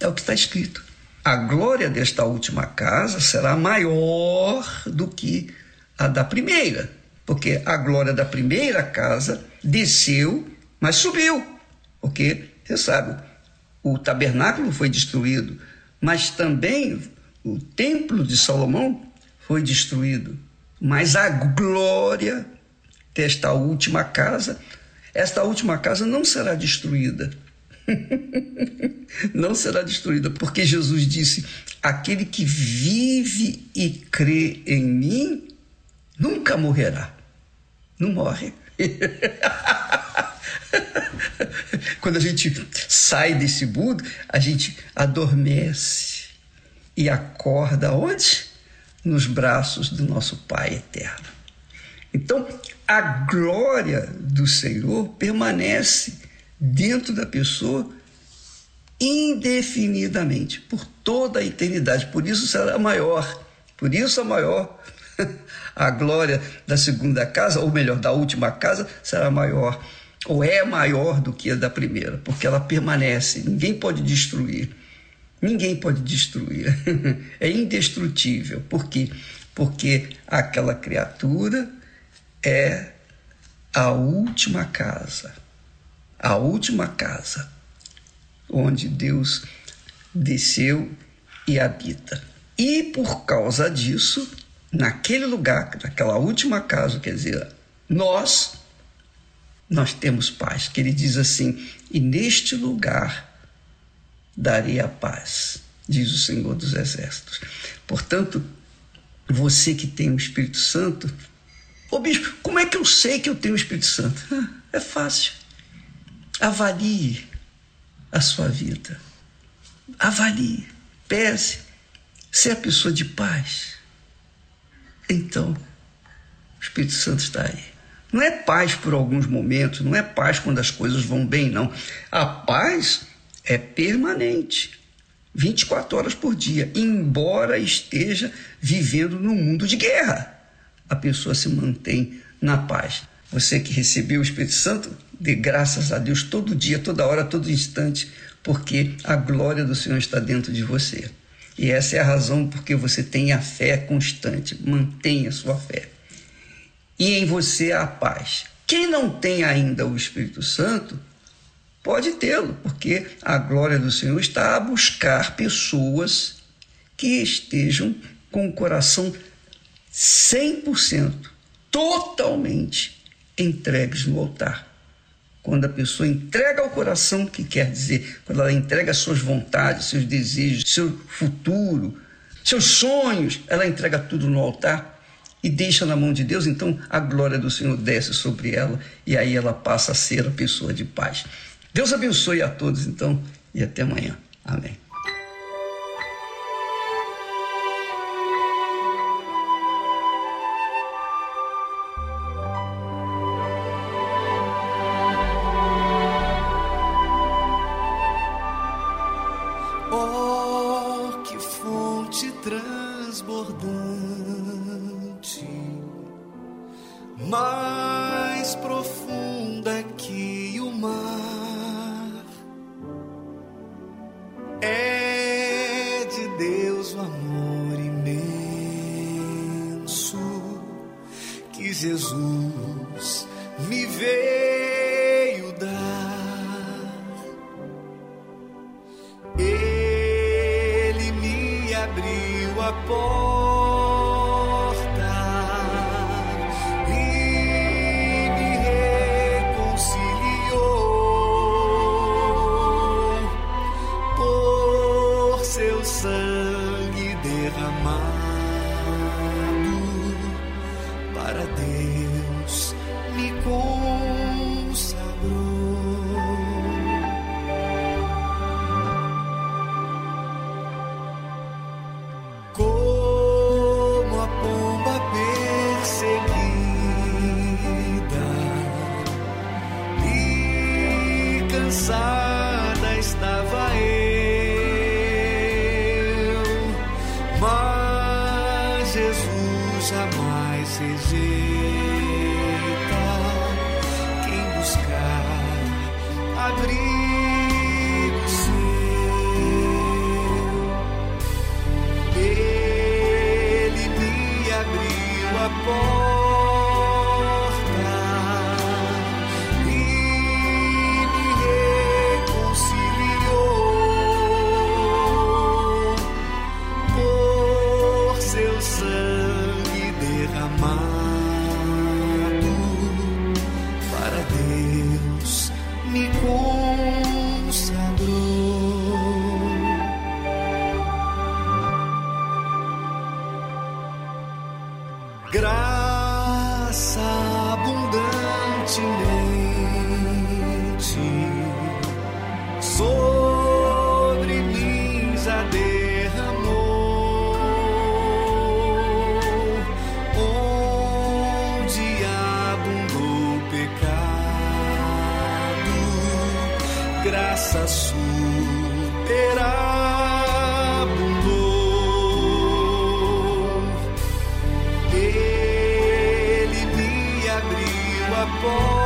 É o que está escrito. A glória desta última casa será maior do que a da primeira, porque a glória da primeira casa desceu, mas subiu, porque, você sabe, o tabernáculo foi destruído, mas também o templo de Salomão foi destruído, mas a glória desta última casa, esta última casa não será destruída. não será destruída, porque Jesus disse: aquele que vive e crê em mim nunca morrerá. Não morre. Quando a gente sai desse mundo, a gente adormece e acorda onde? Nos braços do nosso Pai eterno. Então, a glória do Senhor permanece dentro da pessoa indefinidamente, por toda a eternidade. Por isso será maior. Por isso a maior. A glória da segunda casa, ou melhor, da última casa, será maior. Ou é maior do que a da primeira, porque ela permanece. Ninguém pode destruir. Ninguém pode destruir. É indestrutível. Por quê? Porque aquela criatura é a última casa. A última casa onde Deus desceu e habita. E por causa disso, naquele lugar, naquela última casa, quer dizer, nós nós temos paz. Que ele diz assim: "E neste lugar darei a paz", diz o Senhor dos exércitos. Portanto, você que tem o Espírito Santo, ô bispo, como é que eu sei que eu tenho o Espírito Santo? É fácil. Avalie a sua vida. Avalie, pese, se é pessoa de paz. Então, o Espírito Santo está aí. Não é paz por alguns momentos, não é paz quando as coisas vão bem, não. A paz é permanente, 24 horas por dia, embora esteja vivendo num mundo de guerra. A pessoa se mantém na paz. Você que recebeu o Espírito Santo, dê graças a Deus todo dia, toda hora, todo instante, porque a glória do Senhor está dentro de você. E essa é a razão porque você tem a fé constante. Mantenha sua fé. E em você há paz. Quem não tem ainda o Espírito Santo, pode tê-lo, porque a glória do Senhor está a buscar pessoas que estejam com o coração 100%, totalmente entregues no altar. Quando a pessoa entrega o coração, que quer dizer, quando ela entrega suas vontades, seus desejos, seu futuro, seus sonhos, ela entrega tudo no altar e deixa na mão de Deus, então a glória do Senhor desce sobre ela e aí ela passa a ser a pessoa de paz. Deus abençoe a todos, então, e até amanhã. Amém. graça superabundou. Ele me abriu a porta.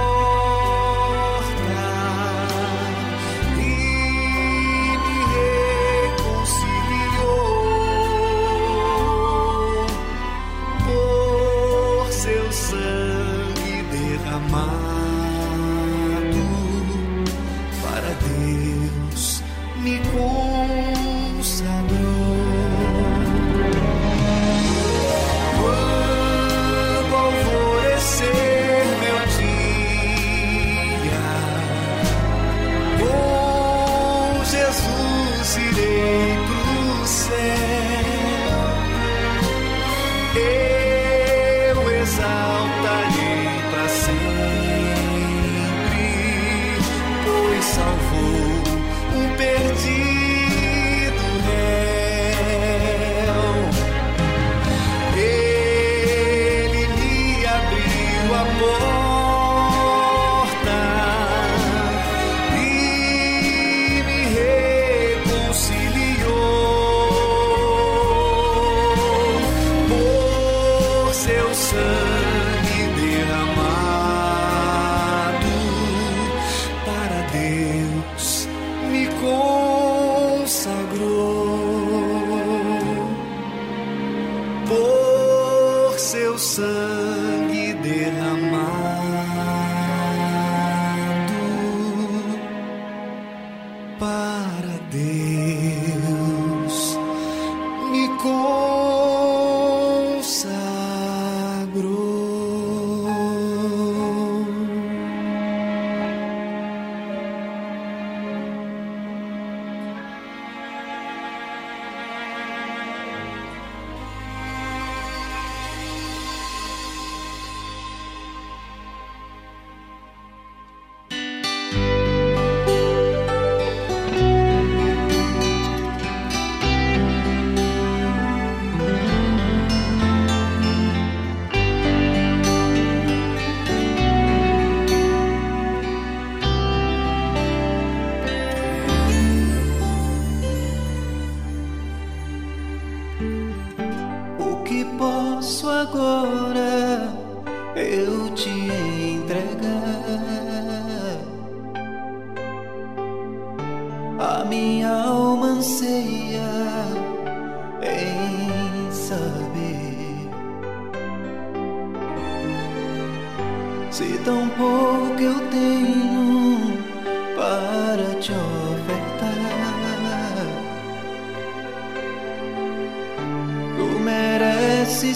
Minha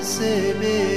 vida e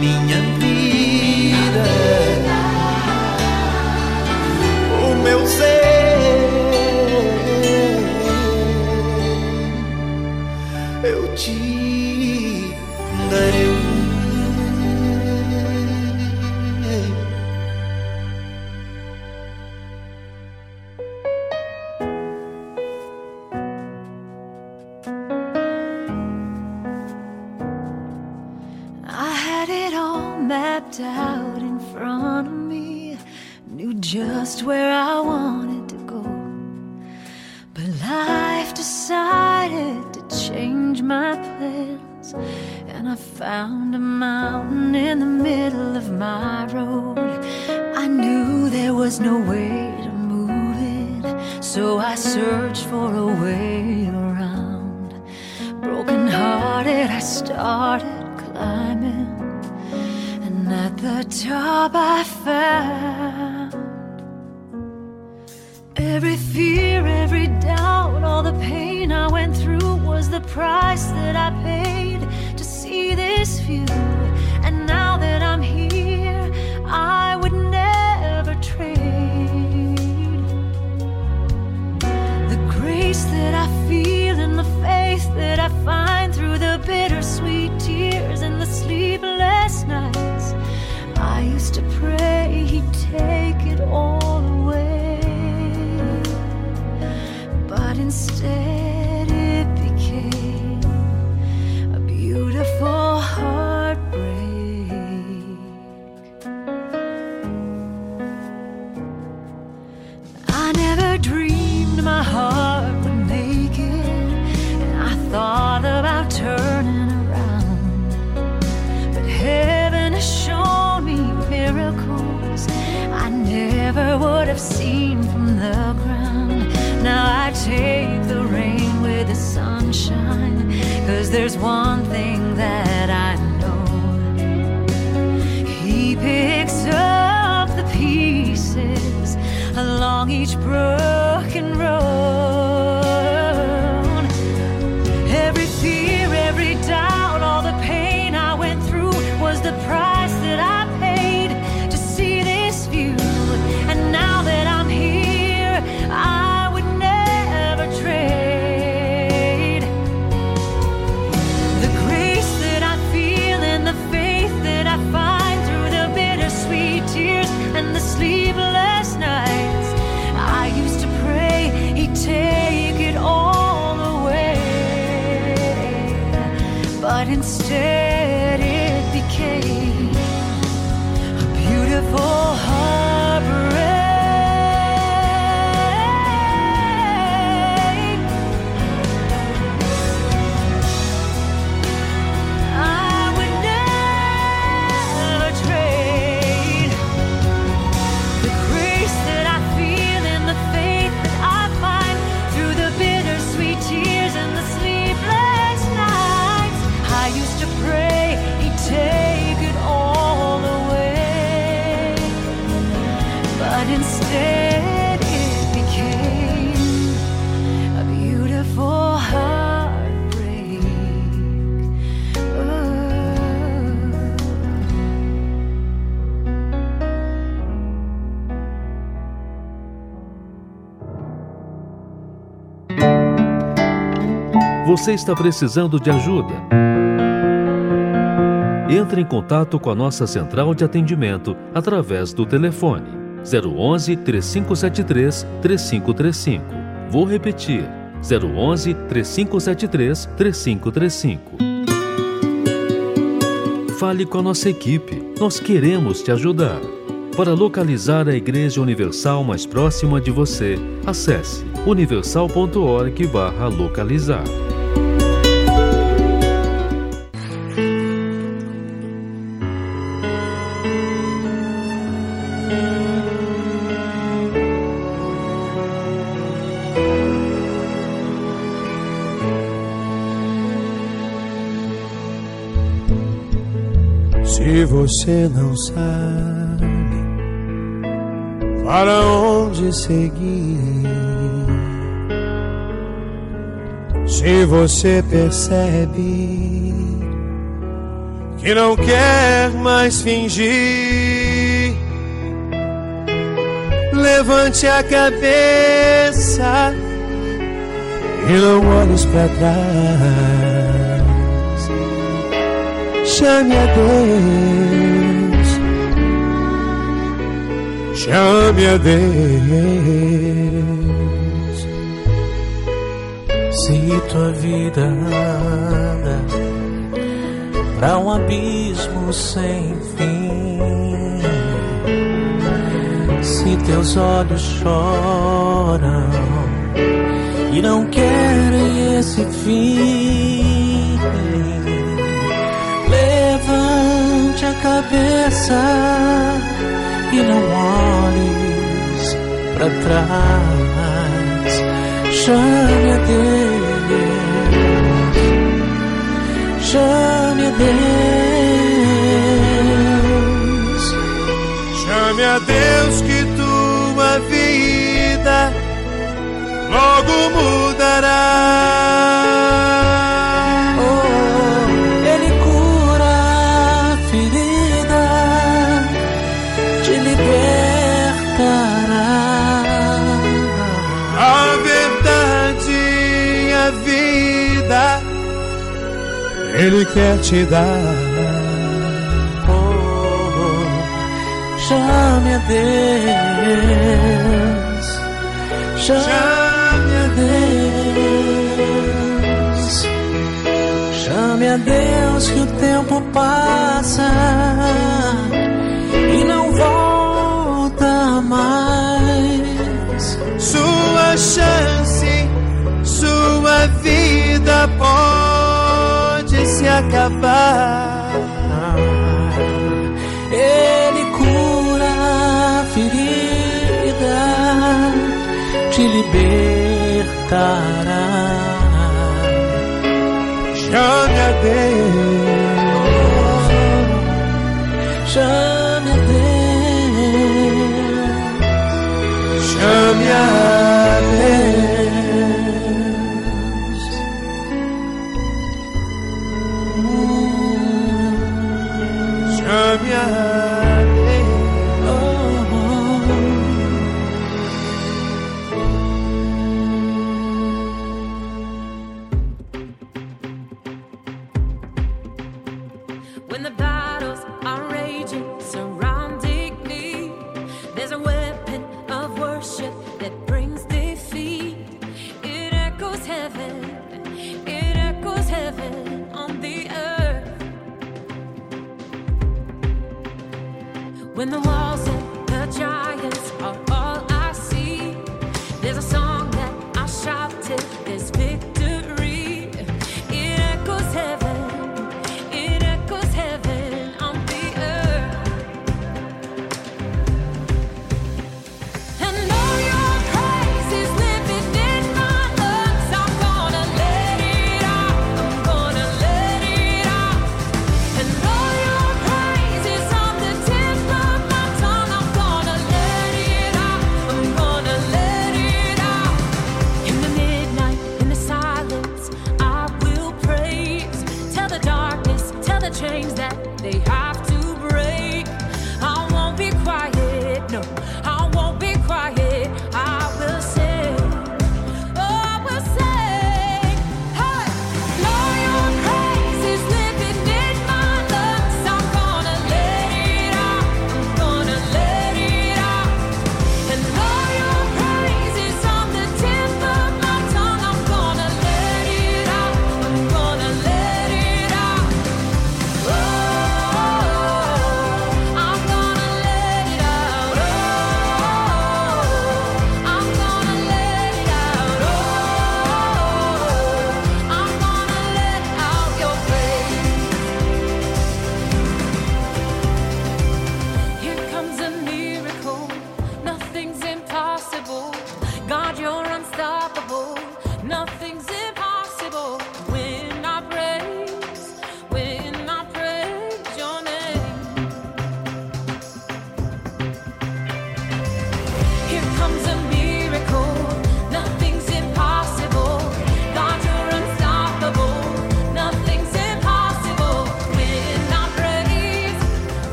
Mình. price that I paid to see this view. Você está precisando de ajuda? Entre em contato com a nossa central de atendimento através do telefone 011 3573 3535. Vou repetir: 011 3573 3535. Fale com a nossa equipe. Nós queremos te ajudar. Para localizar a Igreja Universal mais próxima de você, acesse universal.org/localizar. você não sabe para onde seguir. Se você percebe que não quer mais fingir, levante a cabeça e não olhes para trás. Chame a Deus, chame a Deus. Se tua vida anda para um abismo sem fim, se teus olhos choram e não querem esse fim, levante a cabeça e não olhes para trás, chame a Deus Chame a Deus. Chame a Deus que tua vida logo mudará. Quer te dar. Oh, chame a Deus, chame a Deus, chame a Deus que o tempo passa e não volta mais. Sua chance, sua vida pode se acabar. Ele cura a ferida, te libertará. Chame a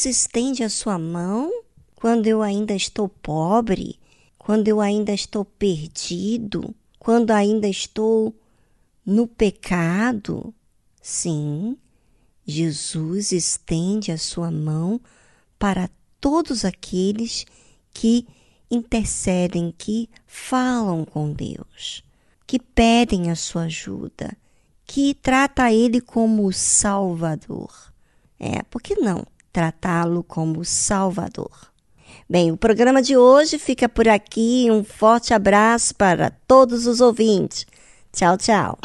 Deus estende a sua mão quando eu ainda estou pobre, quando eu ainda estou perdido, quando ainda estou no pecado. Sim, Jesus estende a sua mão para todos aqueles que intercedem, que falam com Deus, que pedem a sua ajuda, que trata ele como Salvador. É, por que não? tratá-lo como Salvador. Bem, o programa de hoje fica por aqui. Um forte abraço para todos os ouvintes. Tchau, tchau.